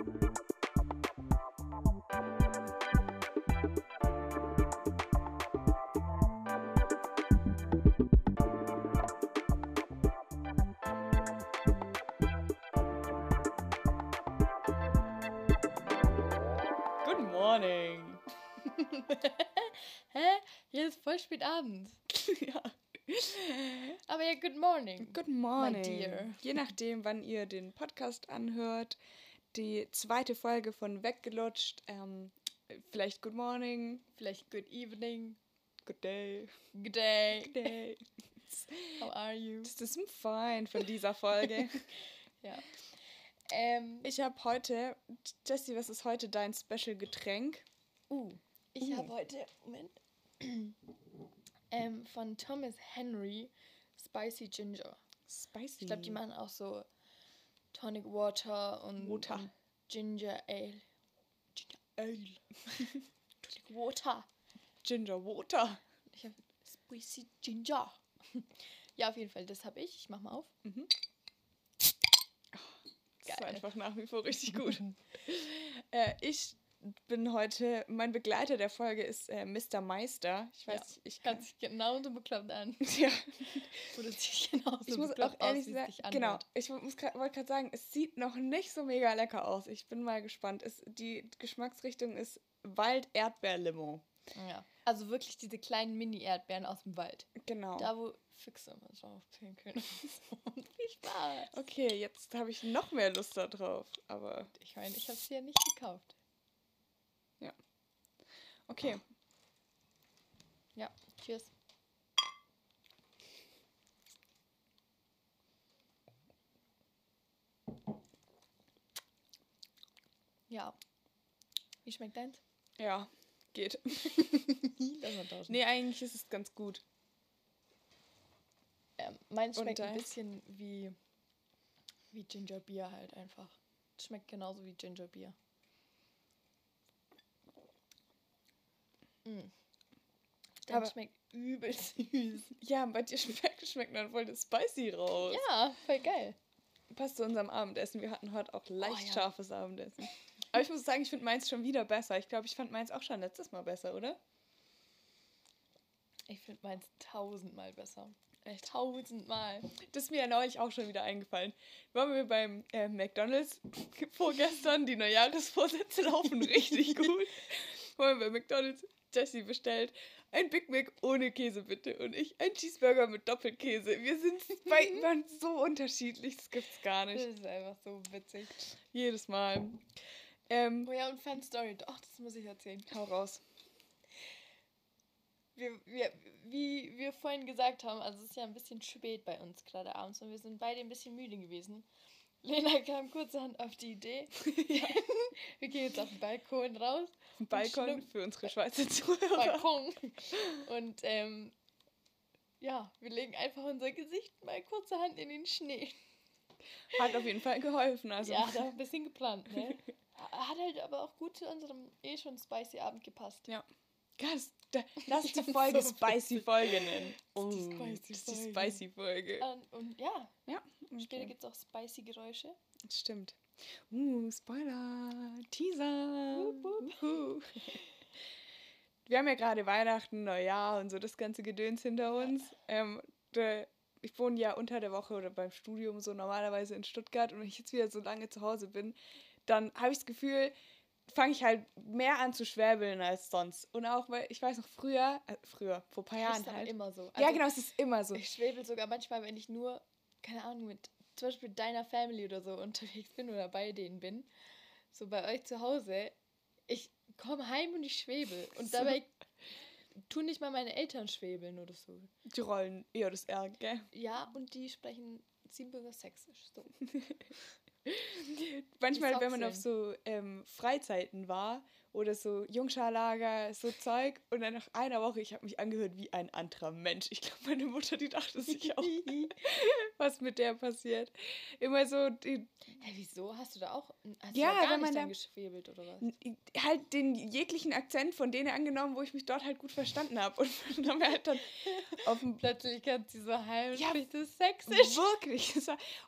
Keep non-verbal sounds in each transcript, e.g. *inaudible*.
*laughs* voll spät abends. *laughs* ja. Aber ja, good morning. Good morning. dear. Je nachdem, wann ihr den Podcast anhört, die zweite Folge von Weggelutscht. Ähm, vielleicht Good Morning, Vielleicht good evening, Good Day. good day. Good Day. *laughs* How are you? Das ist ein Feind von dieser Folge. *laughs* Ja. Ähm, Ich habe heute, Jessie, was ist heute dein Special Getränk? uh, ich Uh. habe heute, Moment, *clears throat* ähm, von Thomas Henry Spicy Ginger. Spicy. Ich glaube, die machen auch so Tonic Water und, Water. und Ginger Ale. Ginger Ale. *laughs* Tonic Water. Ginger Water. Ich habe Spicy Ginger. *laughs* ja, auf jeden Fall, das habe ich. Ich mach mal auf. Das ist Geil. einfach nach wie vor richtig gut. *laughs* äh, ich bin heute, mein Begleiter der Folge ist äh, Mr. Meister. Ich weiß, Ja. ich kann. Sich genauso bekloppt an. *laughs* Ja, *laughs* Oder sich genauso ich muss auch ehrlich aus, es sagen, genau, ich wollte gerade sagen, es sieht noch nicht so mega lecker aus. Ich bin mal gespannt. Es, die Geschmacksrichtung ist Wald-Erdbeer-Limo. Ja. Also wirklich diese kleinen Mini-Erdbeeren aus dem Wald. Genau. Da, wo Füchse immer drauf pinkeln. Und Viel Spaß. Okay, jetzt habe ich noch mehr Lust da drauf. Aber Ich meine, ich habe sie ja nicht gekauft. Okay. Ja, cheers. Ja. Wie schmeckt deins? Ja, geht. *laughs* Lass mal tauschen. nee, eigentlich ist es ganz gut. Ähm, meins Und schmeckt ein deins? bisschen wie, wie Ginger Beer halt einfach. Schmeckt genauso wie Ginger Beer. Mm. Dein Aber- schmeckt übel *laughs* süß. Ja, bei dir schmeckt, schmeckt dann voll das Spicy raus. Ja, voll geil. Passt zu unserem Abendessen. Wir hatten heute auch leicht ja. scharfes Abendessen. Aber ich muss sagen, ich finde meins schon wieder besser. Ich glaube, ich fand meins auch schon letztes Mal besser, oder? Ich finde meins tausendmal besser. Echt tausendmal. Das ist mir ja neulich auch schon wieder eingefallen. Waren wir beim äh, McDonalds *laughs* vorgestern, die Neujahresvorsätze laufen *laughs* richtig gut. Waren wir bei McDonalds, Jessie bestellt ein Big Mac ohne Käse bitte und ich ein Cheeseburger mit Doppelkäse. Wir sind *laughs* bei, waren so unterschiedlich, das gibt's gar Das nicht. ist einfach so witzig. Jedes Mal. Ähm, Oh ja, und Fun Story. Doch, das muss ich erzählen. hau raus. Wir, wir, wie wir vorhin gesagt haben, also es ist ja ein bisschen spät bei uns gerade abends und wir sind beide ein bisschen müde gewesen. Lena kam kurzerhand auf die Idee. *laughs* wir gehen jetzt auf den Balkon raus. Ein Balkon für unsere Schweizer *laughs* Zuhörer. Balkon. Und ähm, ja, wir legen einfach unser Gesicht mal kurzerhand in den Schnee. Hat auf jeden Fall geholfen. Also. Ja, hat auch ein bisschen geplant, ne? *laughs* Hat halt aber auch gut zu unserem eh schon spicy Abend gepasst. Ja. Gas, da, lass die Folge So Spicy Folge nennen. Das ist die Oh, Spicy das ist die Folge. Spicy Folge. Und, und ja, Ja, später okay. gibt es auch spicy Geräusche. Das stimmt. Uh, Spoiler, Teaser. Uhu. Wir haben ja gerade Weihnachten, Neujahr und so das ganze Gedöns hinter uns. Ähm, da, ich wohne ja unter der Woche oder beim Studium so normalerweise in Stuttgart und wenn ich jetzt wieder so lange zu Hause bin, dann habe ich das Gefühl, fange ich halt mehr an zu schwäbeln als sonst. Und auch, weil ich weiß noch früher, äh, früher, vor ein paar Das Jahren ist aber halt. immer so. ja, Also, genau, es ist immer so. Ich schwebel sogar manchmal, wenn ich nur, keine Ahnung, mit zum Beispiel deiner Family oder so *laughs* unterwegs bin oder bei denen bin, so bei euch zu Hause, ich komme heim und ich schwebel. Und So. dabei tun nicht mal meine Eltern schwebeln oder so. Die rollen eher das R, gell? Ja, und die sprechen Siebenbürger Sächsisch. So. *laughs* Manchmal, wenn man auf so ähm, Freizeiten war oder so Jungscharlager, so Zeug. Und dann nach einer Woche, ich habe mich angehört wie ein anderer Mensch. Ich glaube, meine Mutter, die dachte sich auch, *laughs* was mit der passiert. Immer so. Die, hey, wieso? Hast du da auch. Hast ja, du da gar wenn man da, geschwebelt oder was? halt den jeglichen Akzent von denen angenommen, wo ich mich dort halt gut verstanden habe. Und dann haben wir halt dann auf dem Plötzlich kannst du so heimlich Ja, sächsisch. Wirklich.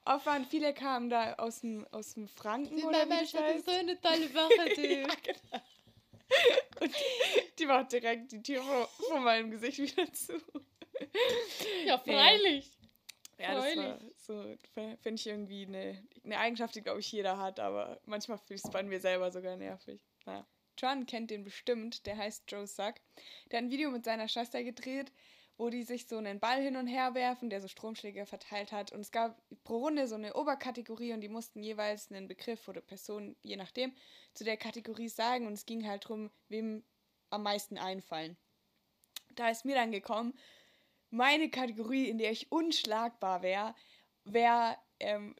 Oft waren viele kamen da aus dem, aus dem Franken Die oder wie Mensch das heißt. so eine tolle *laughs* Woche, du. ja, genau. Und die war direkt die Tür vor, vor meinem Gesicht wieder zu. Ja, freilich. Ja, das war Freilich. so, finde ich irgendwie eine, eine Eigenschaft, die, glaube ich, jeder hat, aber manchmal finde ich es bei mir selber sogar nervig. Naja. John kennt den bestimmt, der heißt Joe Suck. Der hat ein Video mit seiner Schwester gedreht, wo die sich so einen Ball hin und her werfen, der so Stromschläge verteilt hat. Und es gab pro Runde so eine Oberkategorie und die mussten jeweils einen Begriff oder Person, je nachdem, zu der Kategorie sagen. Und es ging halt darum, wem am meisten einfallen. Da ist mir dann gekommen, meine Kategorie, in der ich unschlagbar wäre, wäre, ähm,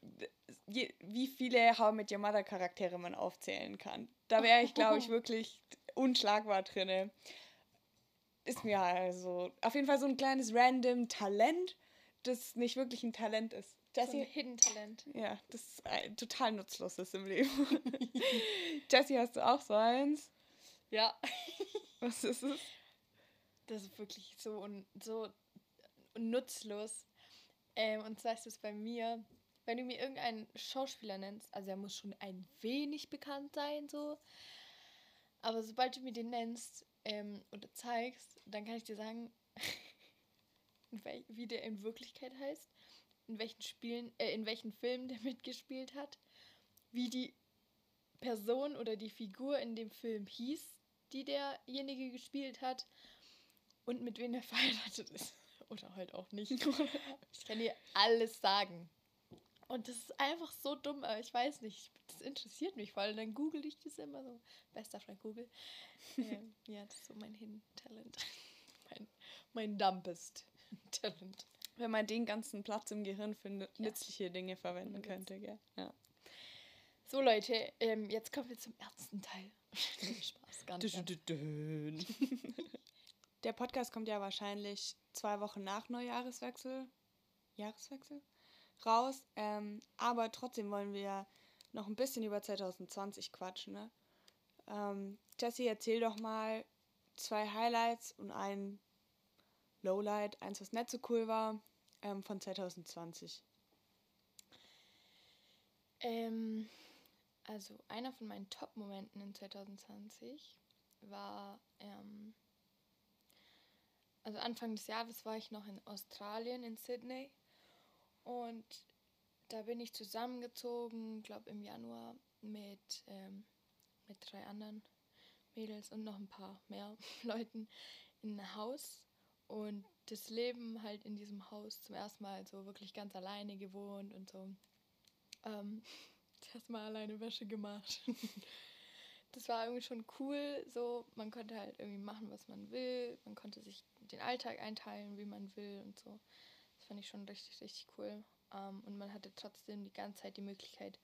wie viele How I Met Your Mother Charaktere man aufzählen kann. Da wäre ich, glaube ich, *laughs* wirklich unschlagbar drinne. Ist mir also auf jeden Fall so ein kleines random Talent, das nicht wirklich ein Talent ist. So ein Jessie, Hidden Talent. ja, das äh, total nutzlos ist im Leben. *laughs* Jessie, hast du auch so eins? Ja. *laughs* Was ist es? Das ist wirklich so, un so nutzlos. Ähm, und zwar ist es bei mir, wenn du mir irgendeinen Schauspieler nennst, also er muss schon ein wenig bekannt sein, so. Aber sobald du mir den nennst ähm, oder zeigst, dann kann ich dir sagen, *laughs* wie der in Wirklichkeit heißt, in welchen Spielen, äh, in welchen Filmen der *laughs* mitgespielt hat, wie die Person oder die Figur in dem Film hieß, die derjenige gespielt hat und mit wem er *laughs* verheiratet ist. Oder halt auch nicht. Ich kann dir alles sagen. Und das ist einfach so dumm, aber ich weiß nicht. Das interessiert mich voll. Dann google ich das immer so. Bester Freund Google. *laughs* ähm, ja, das ist so mein Hidden Talent. *laughs* mein, mein dumpest *laughs* Talent. Wenn man den ganzen Platz im Gehirn für nü- Ja. nützliche Dinge verwenden Witz. könnte, gell? Ja. So, Leute, ähm, jetzt kommen wir zum ernsten Teil. Spaß, gar nicht. Der Podcast kommt ja wahrscheinlich zwei Wochen nach Neujahreswechsel, Jahreswechsel, raus. Ähm, aber trotzdem wollen wir noch ein bisschen über 2020 quatschen. Ne? Ähm, Jessie, erzähl doch mal zwei Highlights und ein Lowlight, eins, was nicht so cool war, ähm, von 2020. Ähm, also einer von meinen Top-Momenten in 2020 war, ähm, also Anfang des Jahres war ich noch in Australien, in Sydney. Und da bin ich zusammengezogen, glaube im Januar, mit, ähm, mit drei anderen Mädels und noch ein paar mehr *laughs* Leuten in ein Haus. Und das Leben halt in diesem Haus zum ersten Mal so wirklich ganz alleine gewohnt und so. Ähm, *laughs* erstmal alleine Wäsche gemacht. *laughs* das war irgendwie schon cool. So, man konnte halt irgendwie machen, was man will. Man konnte sich den Alltag einteilen, wie man will und so. Das fand ich schon richtig, richtig cool. Ähm, und man hatte trotzdem die ganze Zeit die Möglichkeit,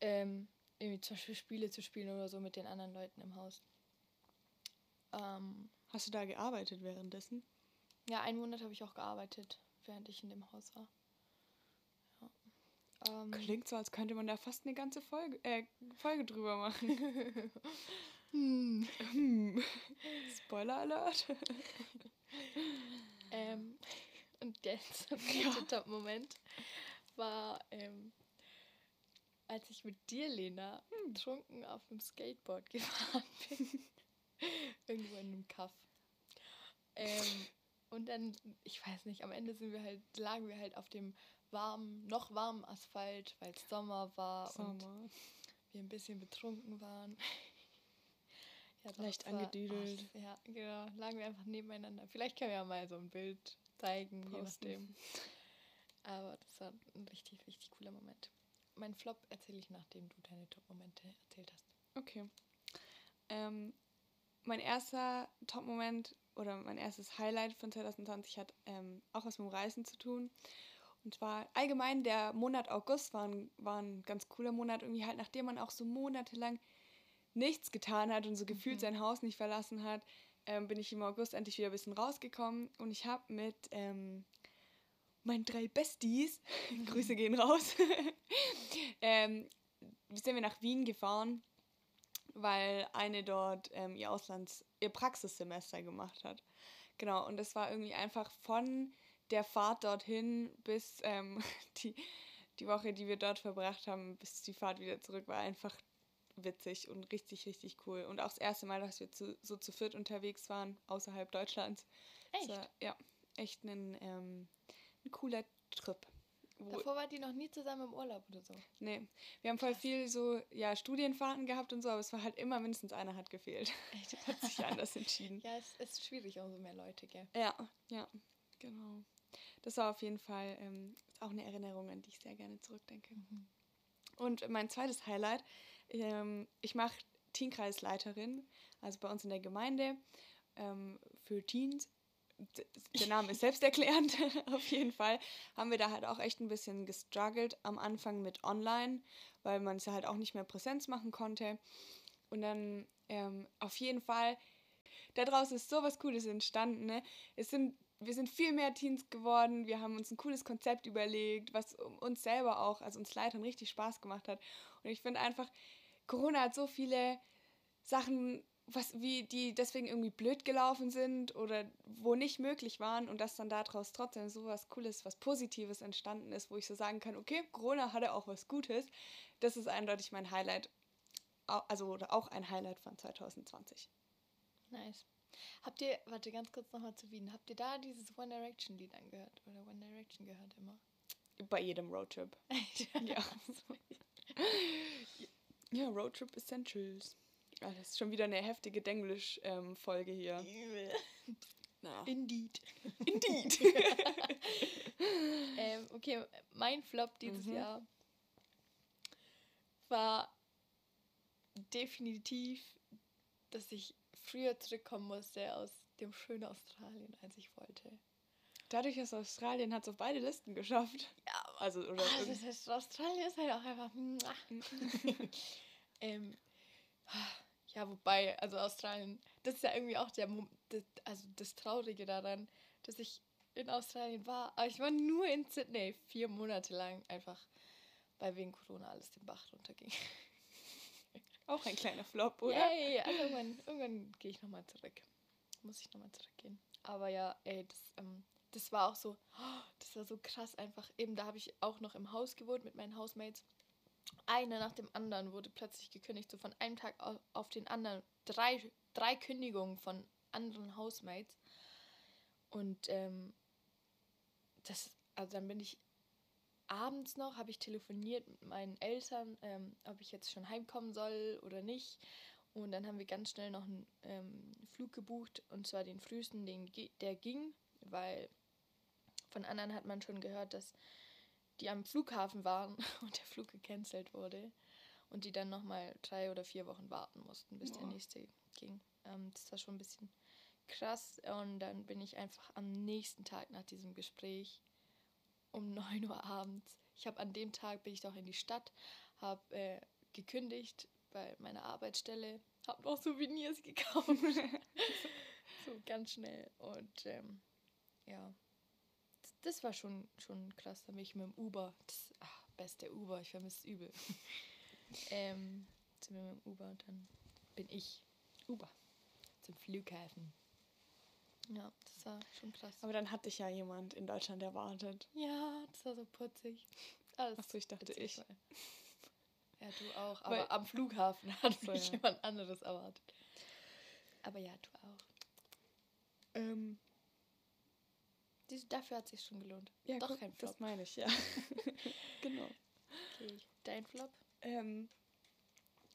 ähm, irgendwie zum Beispiel Spiele zu spielen oder so mit den anderen Leuten im Haus. Ähm, Hast du da gearbeitet währenddessen? ja, einen Monat habe ich auch gearbeitet, während ich in dem Haus war. Ja. Ähm, Klingt so, als könnte man da fast eine ganze Folge, äh, Folge drüber machen. *laughs* hm. Hm. Spoiler Alert. *laughs* Ähm, und der zweite Top-Moment war, ähm, als ich mit dir, Lena, betrunken auf dem Skateboard gefahren *laughs* bin. Irgendwo in einem Kaff. Ähm, und dann, ich weiß nicht, am Ende sind wir halt, lagen wir halt auf dem warmen, noch warmen Asphalt, weil es Sommer war und Sommer. wir ein bisschen betrunken waren. *laughs* Ja, Leicht war- angedüdelt. Oh, ja, genau. Lagen wir einfach nebeneinander. Vielleicht können wir ja mal so ein Bild zeigen, je Posten. nachdem. Aber das war ein richtig, richtig cooler Moment. Mein Flop erzähle ich, nachdem du deine Top-Momente erzählt hast. Okay. Ähm, mein erster Top-Moment oder mein erstes Highlight von 2020 hat ähm, auch was mit dem Reisen zu tun. Und zwar allgemein der Monat August war ein, war ein ganz cooler Monat. Irgendwie halt, nachdem man auch so monatelang nichts getan hat und so gefühlt Mhm. sein Haus nicht verlassen hat, ähm, bin ich im August endlich wieder ein bisschen rausgekommen und ich habe mit ähm, meinen drei Besties, *laughs* Grüße gehen raus, *laughs* ähm, sind wir nach Wien gefahren, weil eine dort ähm, ihr Auslands-, ihr Praxissemester gemacht hat. Genau, und das war irgendwie einfach von der Fahrt dorthin bis ähm, *laughs* die, die Woche, die wir dort verbracht haben, bis die Fahrt wieder zurück, war einfach witzig und richtig, richtig cool. Und auch das erste Mal, dass wir zu, so zu viert unterwegs waren, außerhalb Deutschlands. Echt? war, ja, echt ein, ähm, ein cooler Trip. Davor wart ihr noch nie zusammen im Urlaub oder so. nee, wir haben voll viel so, ja, Studienfahrten gehabt und so, aber es war halt immer mindestens einer hat gefehlt. Echt? *laughs* hat sich anders entschieden. Ja, es ist schwierig, umso mehr Leute, gell? Ja, ja, genau. Das war auf jeden Fall ähm, auch eine Erinnerung, an die ich sehr gerne zurückdenke. Und mein zweites Highlight, ähm, ich mache Teenkreisleiterin, also bei uns in der Gemeinde ähm, für Teens. Der Name ist selbsterklärend, *laughs* auf jeden Fall. Haben wir da halt auch echt ein bisschen gestruggelt am Anfang mit online, weil man es ja halt auch nicht mehr Präsenz machen konnte. Und dann ähm, auf jeden Fall, daraus ist sowas Cooles entstanden. Ne? Es sind, wir sind viel mehr Teens geworden, wir haben uns ein cooles Konzept überlegt, was uns selber auch, also uns Leitern richtig Spaß gemacht hat. Und ich finde einfach, Corona hat so viele Sachen, was, wie die deswegen irgendwie blöd gelaufen sind oder wo nicht möglich waren und dass dann daraus trotzdem so was Cooles, was Positives entstanden ist, wo ich so sagen kann, okay, Corona hatte auch was Gutes. Das ist eindeutig mein Highlight, also oder auch ein Highlight von 2020. Nice. Habt ihr, warte ganz kurz nochmal zu Wien, habt ihr da dieses One Direction Lied angehört? Oder One Direction gehört immer? Bei jedem Roadtrip. *laughs* Ja. Ja, *laughs* Roadtrip Essentials. Ah, das ist schon wieder eine heftige Denglisch-Folge hier. *laughs* Na. Indeed. Indeed. *laughs* ähm, okay, mein Flop dieses Mhm. Jahr war definitiv, dass ich früher zurückkommen musste aus dem schönen Australien, als ich wollte. Dadurch, dass Australien hat es auf beide Listen geschafft. Ja, Also, oder irgend- das heißt, Australien ist halt auch einfach. *laughs* ähm, ja, wobei, also Australien, das ist ja irgendwie auch der, das, also das Traurige daran, dass ich in Australien war, aber ich war nur in Sydney vier Monate lang, einfach weil wegen Corona alles den Bach runterging. *laughs* auch ein kleiner Flop, oder? Yay, also irgendwann, irgendwann gehe ich nochmal zurück. Muss ich nochmal zurückgehen. Aber ja, ey, das, ähm, das war auch so, das war so krass einfach. Eben, da habe ich auch noch im Haus gewohnt mit meinen Housemates. Einer nach dem anderen wurde plötzlich gekündigt, so von einem Tag au- auf den anderen. Drei, drei Kündigungen von anderen Housemates. Und ähm, das, also dann bin ich abends noch, habe ich telefoniert mit meinen Eltern, ähm, ob ich jetzt schon heimkommen soll oder nicht. Und dann haben wir ganz schnell noch einen ähm, Flug gebucht, und zwar den frühesten, den, der ging, weil von anderen hat man schon gehört, dass die am Flughafen waren *laughs* und der Flug gecancelt wurde und die dann nochmal drei oder vier Wochen warten mussten, bis der Boah. nächste ging. Ähm, das war schon ein bisschen krass und dann bin ich einfach am nächsten Tag nach diesem Gespräch um *laughs* 9 Uhr abends, ich habe an dem Tag bin ich doch in die Stadt, habe äh, gekündigt bei meiner Arbeitsstelle, habe noch Souvenirs gekauft. *laughs* so ganz schnell und ähm, ja, das, war schon, schon krass. Da bin ich mit dem Uber, das ach, beste Uber, ich vermisse es übel. *laughs* ähm, sind wir mit dem Uber und dann bin ich Uber. zum Flughafen. Ja, das war schon krass. Aber dann hat dich ja jemand in Deutschland erwartet. Ja, das war so putzig. Alles Achso, ich dachte ich. war. Ja, du auch. Aber Weil- am Flughafen hat So, mich ja. jemand anderes erwartet. Aber ja, du auch. Ähm, Dies, dafür hat es sich schon gelohnt. ja, Doch guck, kein Flop. das meine ich, ja. *laughs* genau. Okay. Dein Flop? Ähm,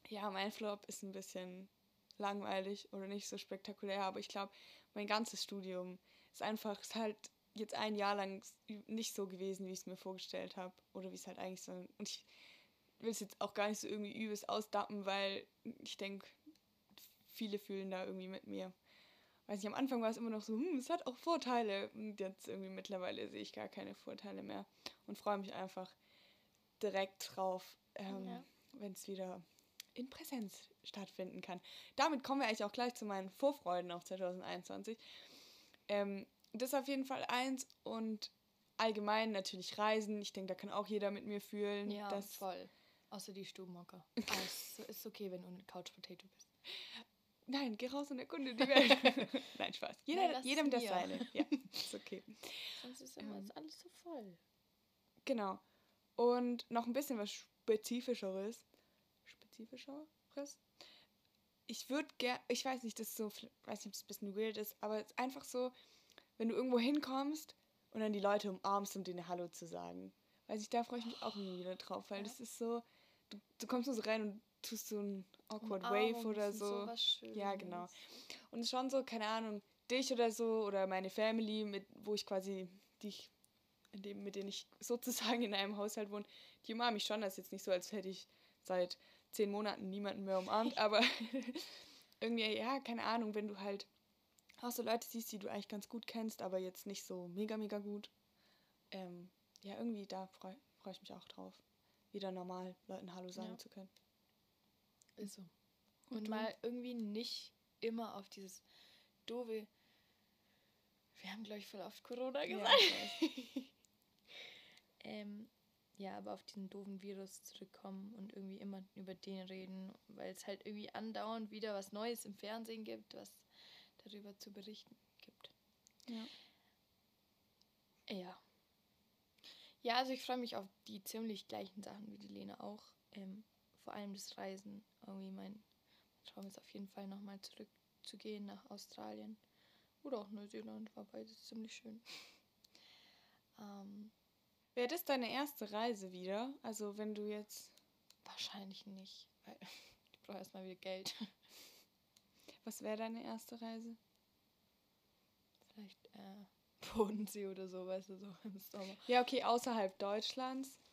ja, mein Flop ist ein bisschen langweilig oder nicht so spektakulär, aber ich glaube, mein ganzes Studium ist einfach, ist halt jetzt ein Jahr lang nicht so gewesen, wie ich es mir vorgestellt habe oder wie es halt eigentlich so. Und ich will es jetzt auch gar nicht so irgendwie übelst ausdappen, weil ich denke, viele fühlen da irgendwie mit mir. Weiß nicht, am Anfang war es immer noch so, hm, es hat auch Vorteile. Und jetzt irgendwie mittlerweile sehe ich gar keine Vorteile mehr und freue mich einfach direkt drauf, ähm, Ja. wenn es wieder in Präsenz stattfinden kann. Damit kommen wir eigentlich auch gleich zu meinen Vorfreuden auf 2021. Ähm, das ist auf jeden Fall eins und allgemein natürlich Reisen. Ich denke, da kann auch jeder mit mir fühlen. Ja, voll. Außer die Stubenhocker. Aber *laughs* es ist okay, wenn du ein Couch Potato bist. Nein, geh raus und erkunde die Welt. *laughs* Nein, Spaß. Jeder, Nein, jedem das seine. Ja, ist okay. Sonst ist immer Ähm. alles so voll. Genau. Und noch ein bisschen was Spezifischeres. Spezifischeres? Ich würde gerne, ich weiß nicht, das so, weiß nicht, ob es ein bisschen weird ist, aber es ist einfach so, wenn du irgendwo hinkommst und dann die Leute umarmst, um denen Hallo zu sagen. Weiß ich, da freue ich mich auch irgendwie wieder drauf, weil Ja. das ist so, du, du kommst nur so rein und tust so ein awkward Umarmung wave oder so. Ja, genau. Und es ist schon so, keine Ahnung, dich oder so oder meine Family, mit, wo ich quasi, die ich, in dem, mit denen ich *laughs* sozusagen in einem Haushalt wohne, die umarmen mich schon. Das ist jetzt nicht so, als hätte ich seit zehn Monaten niemanden mehr umarmt, *laughs* aber *laughs* irgendwie, ja, keine Ahnung, wenn du halt auch so Leute siehst, die du eigentlich ganz gut kennst, aber jetzt nicht so mega, mega gut. Ähm, ja, irgendwie da freue freu ich mich auch drauf, wieder normal Leuten Hallo sagen Ja. zu können. Ist so. Und Und mal irgendwie nicht immer auf dieses doofe. Wir haben, glaube ich, voll oft Corona Ja, gesagt. weiß. *laughs* ähm, ja, aber auf diesen doofen Virus zurückkommen und irgendwie immer über den reden, weil es halt irgendwie andauernd wieder was Neues im Fernsehen gibt, was darüber zu berichten gibt. Ja. Ja. Ja, also ich freue mich auf die ziemlich gleichen Sachen wie die Lena auch. Ähm, vor allem das Reisen. Irgendwie mein Traum ist auf jeden Fall nochmal zurückzugehen nach Australien. Oder auch Neuseeland, war beides ziemlich schön. *laughs* ähm, Wäre das deine erste Reise wieder? Also wenn du jetzt, wahrscheinlich nicht, weil *laughs* ich brauche erstmal wieder Geld. *laughs* was wäre deine erste Reise? Vielleicht äh, Bodensee oder so, weißt du, so im Sommer. Ja, okay, außerhalb Deutschlands.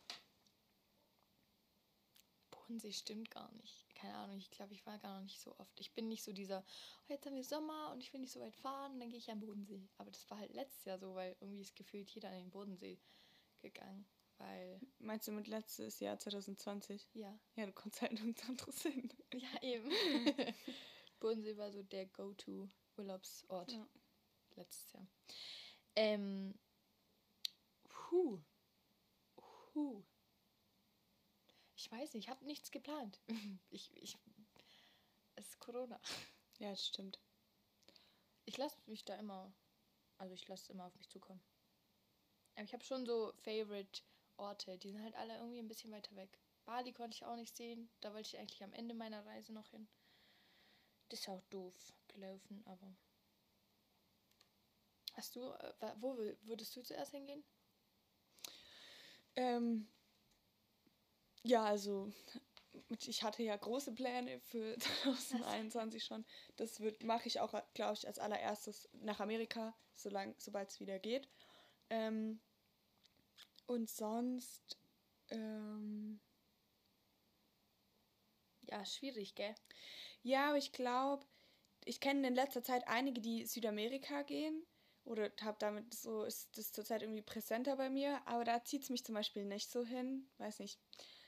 Bodensee stimmt gar nicht. Keine Ahnung, ich glaube, ich war gar noch nicht so oft. Ich bin nicht so dieser, oh, jetzt haben wir Sommer und ich will nicht so weit fahren, dann gehe ich an den Bodensee. Aber das war halt letztes Jahr so, weil irgendwie ist gefühlt jeder an den Bodensee gegangen. Weil, Meinst du mit letztes Jahr 2020? ja, Ja, du konntest halt nirgends anderes hin. ja eben. *laughs* Bodensee war so der Go-To-Urlaubsort Ja. letztes Jahr. Ähm, puh. Puh. Ich weiß nicht, ich habe nichts geplant. *laughs* Ich, ich, es ist Corona. Ja, das stimmt. Ich lasse mich da immer, also ich lasse es immer auf mich zukommen. Aber ich habe schon so Favorite Orte, die sind halt alle irgendwie ein bisschen weiter weg. Bali konnte ich auch nicht sehen, da wollte ich eigentlich am Ende meiner Reise noch hin. Das ist auch doof gelaufen, aber. Hast du, äh, wo wür- würdest du zuerst hingehen? Ähm, ja, also ich hatte ja große Pläne für *laughs* 2021 schon. Das mache ich auch, glaube ich, als allererstes nach Amerika, sobald es wieder geht. Ähm, und sonst, ähm, Ja, schwierig, gell? ja, aber ich glaube, ich kenne in letzter Zeit einige, die Südamerika gehen. Oder habe damit so, ist das zurzeit irgendwie präsenter bei mir. Aber da zieht es mich zum Beispiel nicht so hin. Weiß nicht.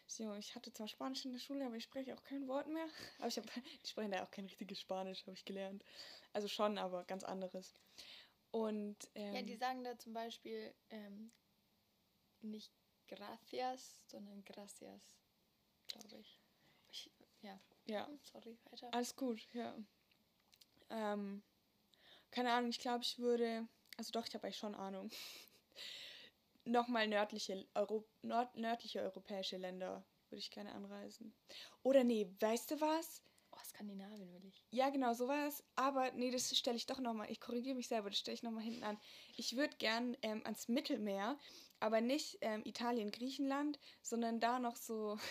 So, ich hatte zwar Spanisch in der Schule, aber ich spreche auch kein Wort mehr. Aber ich habe, *laughs* die sprechen da auch kein richtiges Spanisch, habe ich gelernt. Also schon, aber ganz anderes. Und ähm, Ja, die sagen da zum Beispiel ähm, nicht gracias, sondern gracias, glaube ich. ich. Ja, ja, Hm, sorry, weiter. alles gut, ja. Ähm, keine Ahnung, ich glaube, ich würde, also doch, ich habe eigentlich schon Ahnung. *laughs* Nochmal nördliche, Euro, nord, nördliche europäische Länder würde ich gerne anreisen. Oder nee, weißt du was? Oh, Skandinavien will ich. Ja, genau, sowas. Aber nee, das stelle ich doch nochmal. Ich korrigiere mich selber, das stelle ich nochmal hinten an. Ich würde gern ähm, ans Mittelmeer, aber nicht ähm, Italien, Griechenland, sondern da noch so. *laughs*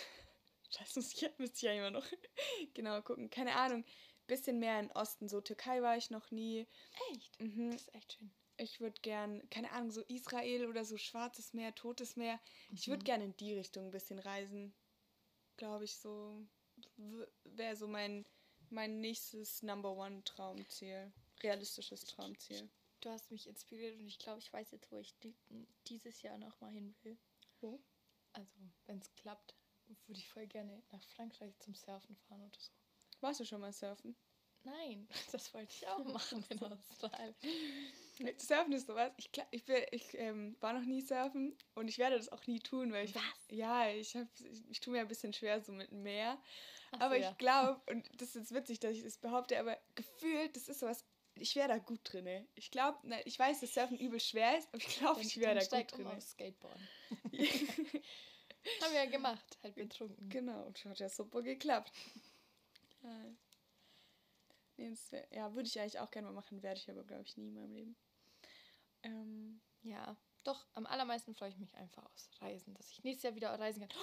Das muss ich, *laughs* müsste ich ja immer noch *laughs* genau gucken. Keine Ahnung. Bisschen mehr in Osten. So Türkei war ich noch nie. Echt? Mhm. Das ist echt schön. Ich würde gern, keine Ahnung, so Israel oder so Schwarzes Meer, Totes Meer. Ich würde Mhm. gern in die Richtung ein bisschen reisen. Glaube ich, so. Wäre so mein, mein nächstes Number One Traumziel. Realistisches Traumziel. Du hast mich inspiriert und ich glaube, ich weiß jetzt, wo ich di dieses Jahr nochmal hin will. Wo? Also, wenn es klappt, würde ich voll gerne nach Frankreich zum Surfen fahren oder so. Warst du schon mal surfen? Nein, *laughs* das wollte ich auch machen in Australien. Surfen ist sowas. Ich, ich, will, ich ähm, war noch nie surfen und ich werde das auch nie tun, weil ich. Was? Ja, ich, hab, ich, ich tue mir ein bisschen schwer so mit Meer. Ach aber so, ich ja. glaube, und das ist jetzt witzig, dass ich das behaupte, aber gefühlt, das ist sowas. Ich wäre da gut drin. Ich glaube, ich weiß, dass Surfen übel schwer ist, aber ich glaube, ich wäre da gut um drin. aufs Skateboarden. *laughs* Haben wir ja gemacht, halt betrunken. Genau, und hat ja super geklappt. Ja, nee, das wär, ja würde ich eigentlich auch gerne mal machen, werde ich aber, glaube ich, nie in meinem Leben. Ähm, Ja, doch, am allermeisten freue ich mich einfach aufs Reisen, dass ich nächstes Jahr wieder reisen kann.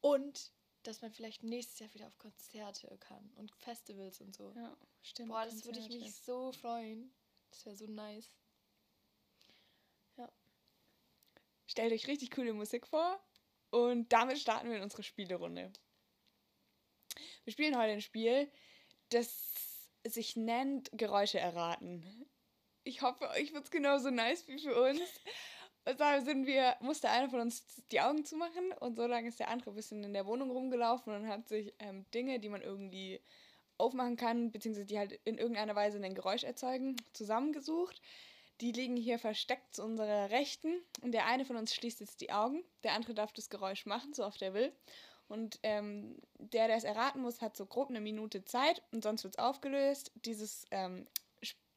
Und dass man vielleicht nächstes Jahr wieder auf Konzerte kann und Festivals und so. ja, stimmt. Boah, das würde ich Konzerte. mich so freuen. Das wäre so nice. Stellt euch richtig coole Musik vor und damit starten wir in unsere Spielerunde. Wir spielen heute ein Spiel, das sich nennt Geräusche erraten. Ich hoffe, euch wird es genauso nice wie für uns. Und da sind wir, musste einer von uns die Augen zumachen und so lange ist der andere ein bisschen in der Wohnung rumgelaufen und hat sich ähm, Dinge, die man irgendwie aufmachen kann, beziehungsweise die halt in irgendeiner Weise ein Geräusch erzeugen, zusammengesucht. Die liegen hier versteckt zu unserer Rechten und der eine von uns schließt jetzt die Augen, der andere darf das Geräusch machen, so oft er will. Und ähm, der, der es erraten muss, hat so grob eine Minute Zeit und sonst wird es aufgelöst, dieses, ähm,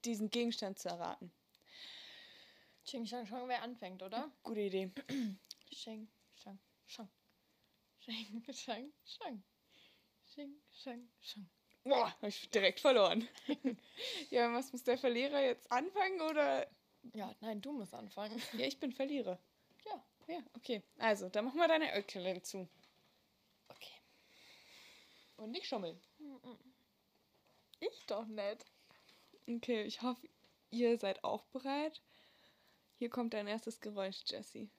diesen Gegenstand zu erraten. Ching, Shang, Shang, wer anfängt, oder? Gute Idee. Shing, Shang, Shang. Shing, Shang, Shang. Shing, Shang, Shang. Boah, hab ich direkt verloren. *laughs* ja, was muss der Verlierer jetzt anfangen oder? Ja, nein, du musst anfangen. Ja, ich bin Verlierer. Ja. Ja, okay. Also, dann mach mal deine Öckchen zu. Und nicht schummeln. Ich doch nicht. Okay, ich hoffe, ihr seid auch bereit. Hier kommt dein erstes Geräusch, Jessie.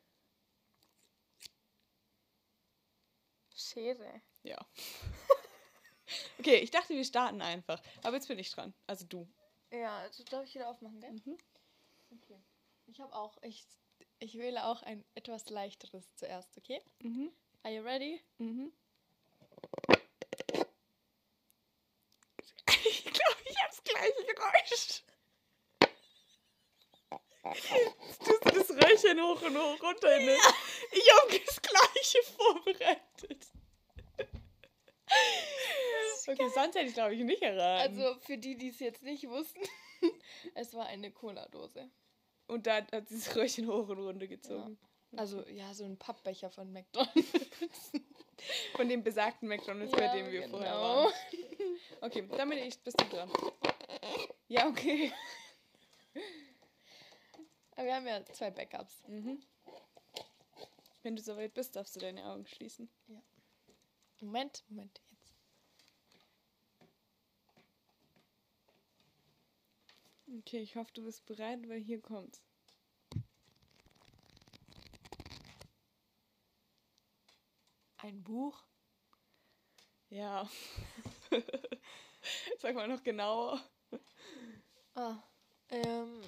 Schere. Ja. *laughs* okay, ich dachte, wir starten einfach. Aber jetzt bin ich dran. Also du. Ja, also darf ich wieder aufmachen, gell? Mhm. Okay. Ich habe auch, ich, ich wähle auch ein etwas leichteres zuerst, okay? Mhm. Are you ready? Mhm. Ich glaube, ich habe das gleiche Geräusch. Tust du das Röhrchen hoch und hoch runter. Ne? Ich habe das gleiche vorbereitet. Okay, sonst hätte ich glaube ich nicht erraten. Also für die, die es jetzt nicht wussten, *laughs* es war eine Cola-Dose. und da hat dieses Röhrchen hoch und runter gezogen. Also ja, so ein Pappbecher von McDonald's. Von dem besagten McDonalds, bei Ja, dem wir vorher genau. waren. Okay, damit ich, bist du dran. Ja, okay. Aber wir haben ja zwei Backups. Mhm. Wenn du soweit bist, darfst du deine Augen schließen. Moment, Moment, jetzt. Okay, ich hoffe, du bist bereit, weil hier kommt's. Ein Buch. Ja. *laughs* Sag mal noch genauer. Ah, ähm.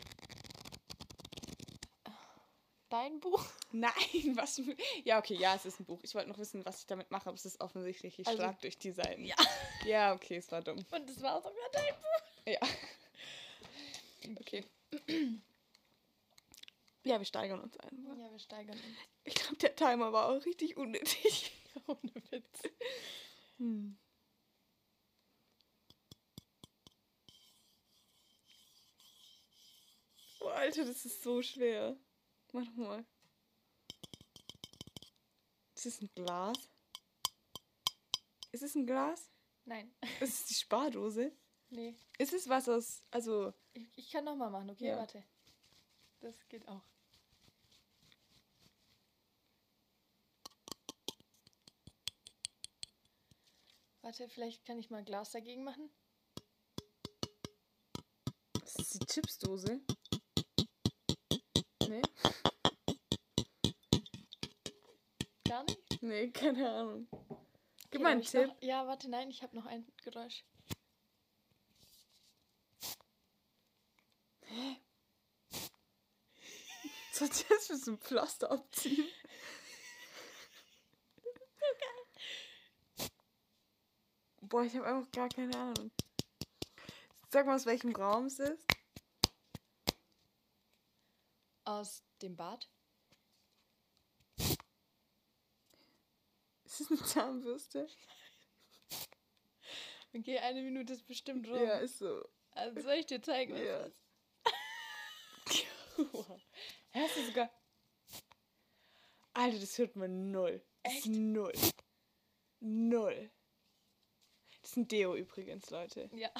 Dein Buch? *laughs* Nein, was? Ja, okay, ja, es ist ein Buch. Ich wollte noch wissen, was ich damit mache, aber es ist offensichtlich, ich Also- schlag durch die Seiten. Ja. Ja, okay, es war dumm. Und es war sogar dein Buch. Ja. Okay. Ja, wir steigern uns ein. Ja, wir steigern uns. Ich glaube, der Timer war auch richtig unnötig. *laughs* Ohne Witz. Hm. Alter, das ist so schwer. Mach noch mal. Ist es ein Glas? Ist es ein Glas? Nein. *laughs* Ist es die Spardose? Nee. Ist es was aus. Also. Ich, ich kann nochmal machen, okay? Ja. Warte. Das geht auch. Warte, vielleicht kann ich mal Glas dagegen machen. Ist es die Chipsdose? Nee? Gar nicht? Nee, keine Ahnung. Gib Okay, mal einen Tipp. Noch, ja, warte, nein, ich habe noch ein Geräusch. *laughs* Soll ich jetzt für so ein Pflaster abziehen? *laughs* Boah, ich habe einfach gar keine Ahnung. Sag mal, aus welchem Raum es ist. Aus dem Bad? Ist es eine Zahnbürste? *laughs* Okay, eine Minute ist bestimmt rum. Ja, ist so. Also soll ich dir zeigen, was Ja. das ist? *laughs* Hast du sogar. Alter, das hört man null. Das ist Echt? null. Null. Das ist ein Deo übrigens, Leute. Ja.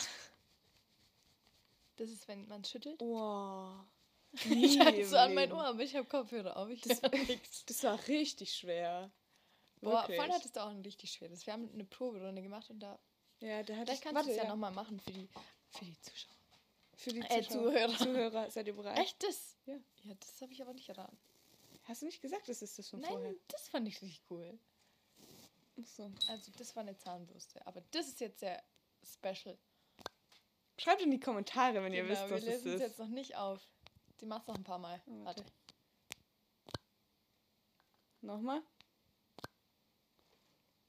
Das ist, wenn man schüttelt. Wow. Ich halte so an mein. Ohr, aber ich habe Kopfhörer auf. Ich Das-. *laughs* *laughs* Das war richtig schwer. Boah, Wirklich. vorhin hattest du auch ein richtig schweres. Wir haben eine Proberunde gemacht und da. Ja, der hat Vielleicht kannst du es ja, ja nochmal machen für die, für die Zuschauer. Für die Äh, Zuschauer. Zuhörer. Zuhörer, seid ihr bereit? Echt das? Ja. Ja, das habe ich aber nicht erraten. Hast du nicht gesagt, das ist das von Nein, vorher? das fand ich richtig cool. Achso. Also, das war eine Zahnbürste. Aber das ist jetzt sehr special. Schreibt in die Kommentare, wenn ihr Genau, wisst, wir was es lösen es ist. jetzt noch nicht auf. Die machst noch ein paar Mal. Oh, Warte. Nochmal.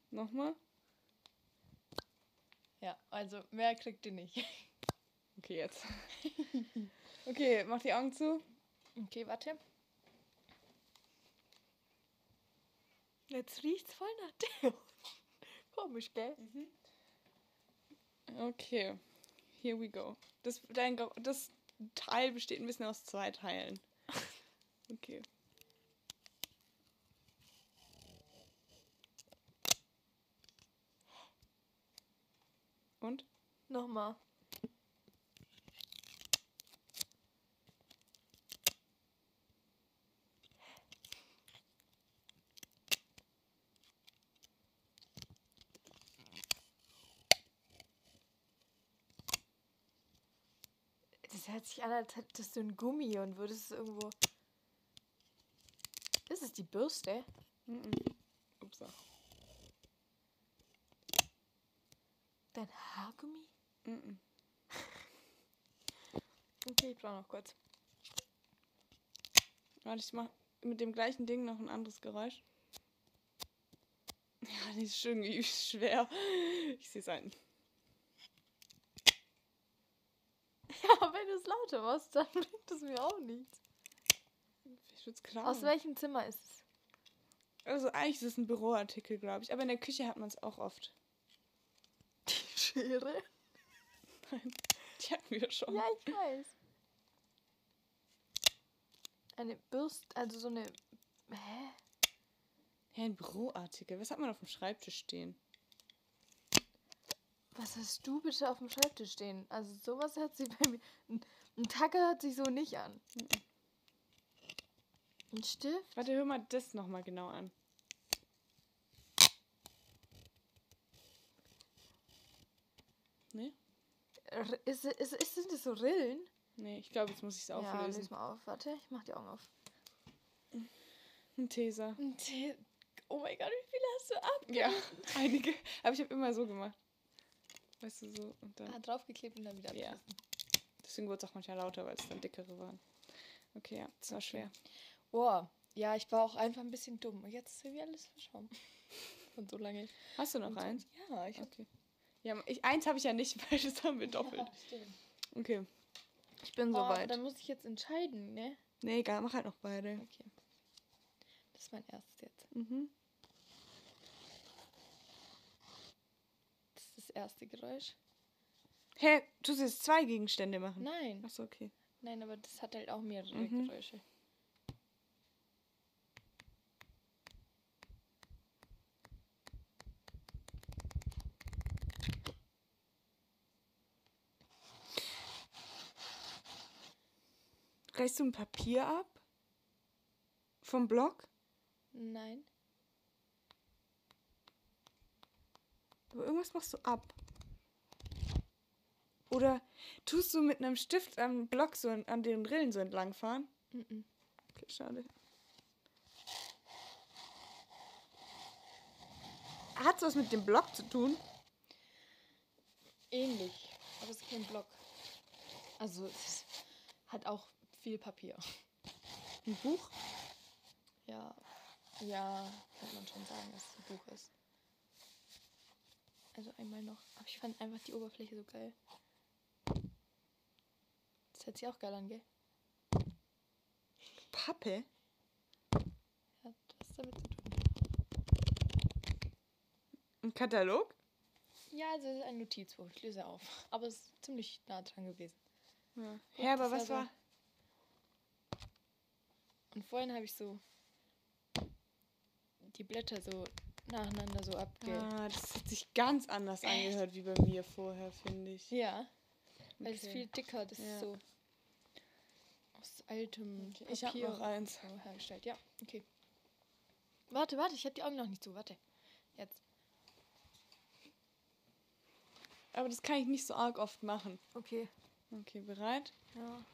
Nochmal. Ja, also mehr kriegt ihr nicht. *laughs* Okay, jetzt. *laughs* Okay, mach die Augen zu. Okay, warte. Jetzt riecht's voll nach Deo. *laughs* Komisch, gell? Okay, here we go. Das, dein, das Teil besteht ein bisschen aus zwei Teilen. *laughs* Okay. Und? Nochmal. Hört sich an, als hättest du ein Gummi und würdest es irgendwo. Ist es die Bürste? Mhm. Upsa. Dein Haargummi? Mhm. *laughs* Okay, ich brauche noch kurz. Warte, ich mach mit dem gleichen Ding noch ein anderes Geräusch. Ja, die ist schon schwer. Ich sehe es ein. *laughs* Ja, wenn du es lauter machst, dann *laughs* bringt es mir auch nichts. Ich würde es klauen. Aus welchem Zimmer ist es? Also eigentlich ist es ein Büroartikel, glaube ich. Aber in der Küche hat man es auch oft. Die Schere? Die hatten wir schon. Ja, ich weiß. Eine Bürste, also so eine. Hä? Ja, ein Büroartikel. Was hat man auf dem Schreibtisch stehen? Was hast du bitte auf dem Schreibtisch stehen? Also sowas hat sie *laughs* bei mir. Ein, Tacker hat sich so nicht an. Ein Stift? Warte, hör mal das nochmal genau an. Nee? Ist, ist, ist, sind das so Rillen? Nee, ich glaube, jetzt muss ich es Ja, auflösen. löse mal auf. Warte, ich mach die Augen auf. ein Teser. Ein Tee. Oh mein Gott, wie viele hast du ab? Ja, einige. Aber ich habe immer so gemacht. Weißt du, so. Und dann. Ah, draufgeklebt und dann wieder Ja. abgerissen. Deswegen wurde es auch manchmal lauter, weil es dann dickere waren. Okay, ja, das war schwer. Boah, ja, ich war auch einfach ein bisschen dumm. Und jetzt ist irgendwie alles verschwommen. *laughs* Und so lange. Hast du noch Und- eins? Ja, ich hab. Okay. Ja, ich, eins habe ich ja nicht, *laughs* weil das haben wir doppelt. Ja, stimmt. Okay. Ich bin Oh, soweit. dann muss ich jetzt entscheiden, ne? Nee, egal, mach halt noch beide. Okay. Das ist mein erstes jetzt. Mhm. Das ist das erste Geräusch. Hä, tust du jetzt zwei Gegenstände machen? Nein. Achso, okay. Nein, aber das hat halt auch mehrere Mhm. Geräusche. Reißt du ein Papier ab? Vom Block? Nein. Aber irgendwas machst du ab. Oder tust du mit einem Stift am Block so an, den Rillen so entlang fahren? Mhm. Okay, schade. Hat was mit dem Block zu tun? Ähnlich. Aber es ist kein Block. Also es hat auch viel Papier. Ein Buch? Ja. Ja, kann man schon sagen, dass es ein Buch ist. Also einmal noch. Aber ich fand einfach die Oberfläche so geil. Das hört sich auch geil an, gell? Pappe? Hat was damit zu tun. Ein Katalog? Ja, also es ist ein Notizbuch. Ich löse auf. Aber es ist ziemlich nah dran gewesen. Ja. Ja, aber was war Und vorhin habe ich so die Blätter so nacheinander so abge... Ah, das hat sich ganz anders angehört wie bei mir vorher, finde ich. Ja. Weil es viel dicker, das Ja. ist so aus altem Okay, ich Papier noch eins. so hergestellt. Ja, okay. Warte, warte, ich habe die Augen noch nicht zu. Warte. Jetzt. Aber das kann ich nicht so arg oft machen. Okay. Okay, bereit? Ja.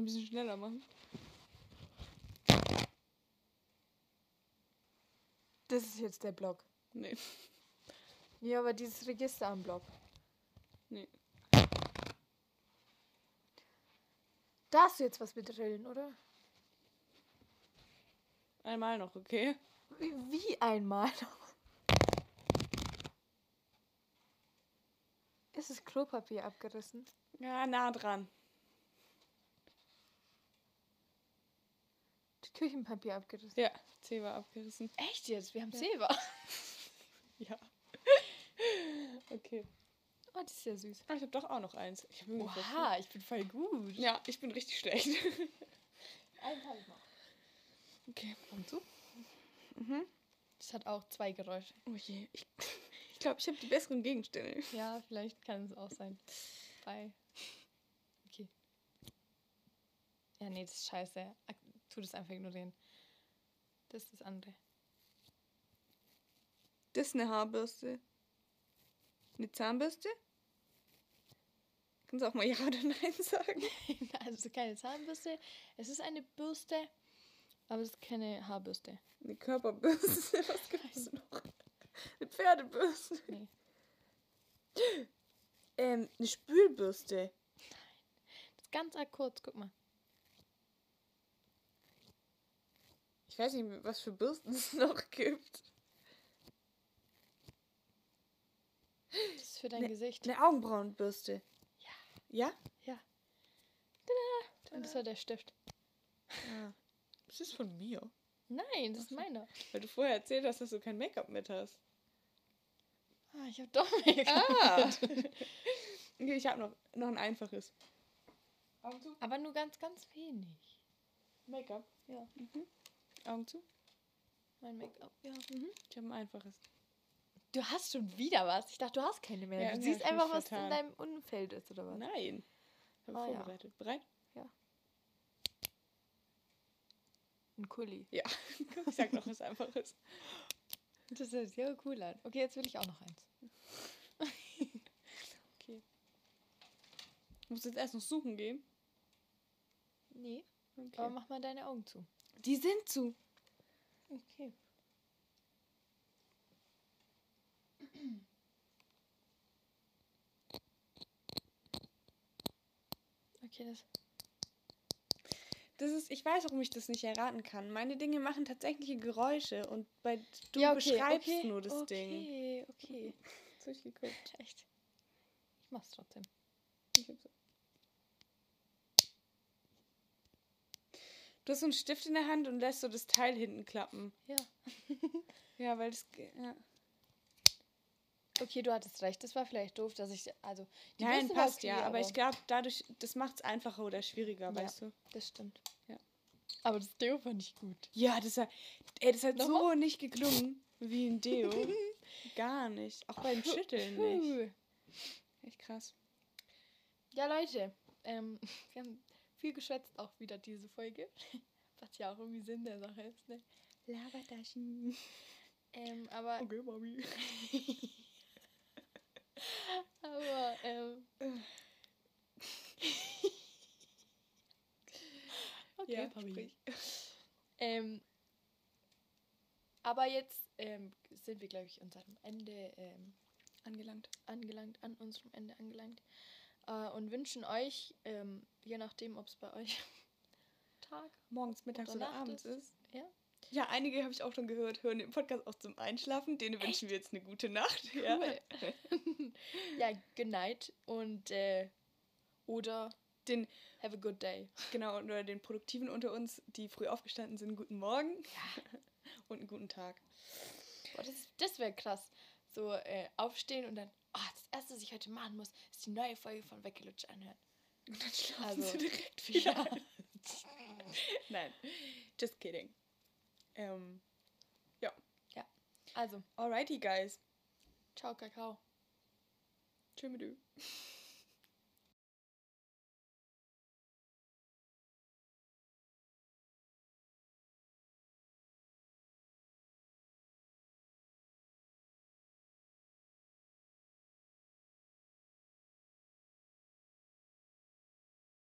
Ein bisschen schneller machen. Das ist jetzt der Block. Nee. Ja, aber dieses Register am Block. Nee. Da hast du jetzt was mit drillen, oder? Einmal noch, okay? Wie, wie einmal? Ist das Klopapier abgerissen? Ja, nah dran. Küchenpapier abgerissen? Ja, C war abgerissen. Echt jetzt? Wir haben Ja. *laughs* Ja. *laughs* Okay. Oh, das ist ja süß. Ah, ich habe doch auch noch eins. Ich Oha, ich bin voll gut. Ja, ich bin richtig schlecht. *laughs* Einen habe ich noch. Okay. Und du? Mhm. Das hat auch zwei Geräusche. Oh je. Ich glaube, ich, glaub, ich habe die besseren Gegenstände. Ja, vielleicht kann es auch sein. Bei. Okay. Ja, nee, das ist scheiße. Ak- Tu das einfach ignorieren. Das ist das andere. Das ist eine Haarbürste. Eine Zahnbürste? Kannst du auch mal *laughs* Ja oder Nein sagen? also es ist keine Zahnbürste. Es ist eine Bürste, aber es ist keine Haarbürste. Eine Körperbürste. *laughs* Was gibt's noch? Eine Pferdebürste. Nee. Ähm, eine Spülbürste. Das ist ganz arg kurz, guck mal. Weiß nicht, was für Bürsten *laughs* es noch gibt. Das ist für dein Ne- Gesicht. Eine Augenbrauenbürste. Ja. Ja? Ja. Tada. Und das war der Stift. Ah. Das ist von mir. Nein, das ist meiner. Weil du vorher erzählt hast, dass du kein Make-up mit hast. Ah, ich habe doch Make-up. Ah! *laughs* okay, ich habe noch, noch ein einfaches. Aber nur ganz, ganz wenig. Make-up. Ja. Mhm. Augen zu. Mein Make-up. Ja. Mhm. Ich habe ein einfaches. Du hast schon wieder was. Ich dachte, du hast keine mehr. Ja, du siehst einfach, was vertan. in deinem Umfeld ist, oder was? Nein. Ich habe Ah, ja. vorbereitet. Bereit? Ein Kuli. Ja. *laughs* ich sag noch was einfaches. Das hört sehr cool an. Okay, jetzt will ich auch noch eins. *laughs* Okay. Du musst jetzt erst noch suchen gehen. Nee, Okay. aber mach mal deine Augen zu. Die sind zu. Okay. Okay, das. Das ist, ich weiß, warum ich das nicht erraten kann. Meine Dinge machen tatsächliche Geräusche und bei du ja, okay, beschreibst okay, nur das okay, Ding. Okay, okay. *laughs* Jetzt hab ich geguckt. Echt. Ich mach's trotzdem. Ich hab Du hast so einen Stift in der Hand und lässt so das Teil hinten klappen. Ja. *laughs* Ja, weil das. Ja. Okay, du hattest recht. Das war vielleicht doof, dass ich. Also, die Nein, war passt okay, ja. Aber ich glaube, dadurch, das macht es einfacher oder schwieriger, Ja. weißt du? Das stimmt. Ja. Aber das Deo fand ich gut. Ja, das hat, ey, das hat so nicht geklungen wie ein Deo. *laughs* Gar nicht. Auch beim Schütteln nicht. Echt krass. Ja, Leute, ähm, *laughs* wir haben viel geschwätzt auch wieder diese Folge. *laughs* Was ja auch irgendwie Sinn der Sache ist, ne? Labertaschen. Ähm, aber, Okay, Mami. *laughs* aber, ähm. *laughs* okay, Ja, Papi. Ähm, aber jetzt ähm, sind wir, glaube ich, unserem Ende ähm, Angelangt. angelangt, an unserem Ende angelangt. Äh, und wünschen euch, ähm, je nachdem, ob es bei euch *laughs* Tag. morgens, mittags Oder oder, abends ist. ist. Ja. Ja, einige habe ich auch schon gehört, hören den Podcast auch zum Einschlafen. Denen wünschen wir jetzt eine gute Nacht. Ja. Cool. *laughs* ja, good night und äh, oder Den, have a good day. genau, oder den Produktiven unter uns, die früh aufgestanden sind, guten Morgen *laughs* und einen guten Tag. Boah, das das wäre krass. So äh, aufstehen und dann, ah, das erste, was ich heute machen muss, ist die neue Folge von Weggelutscht anhören. Und dann schlafen Also, sie direkt *laughs* wieder. Ja. ein. *laughs* Nein, just kidding. Ähm, Also, alrighty, guys. ciao, Kakao. Tschüss mit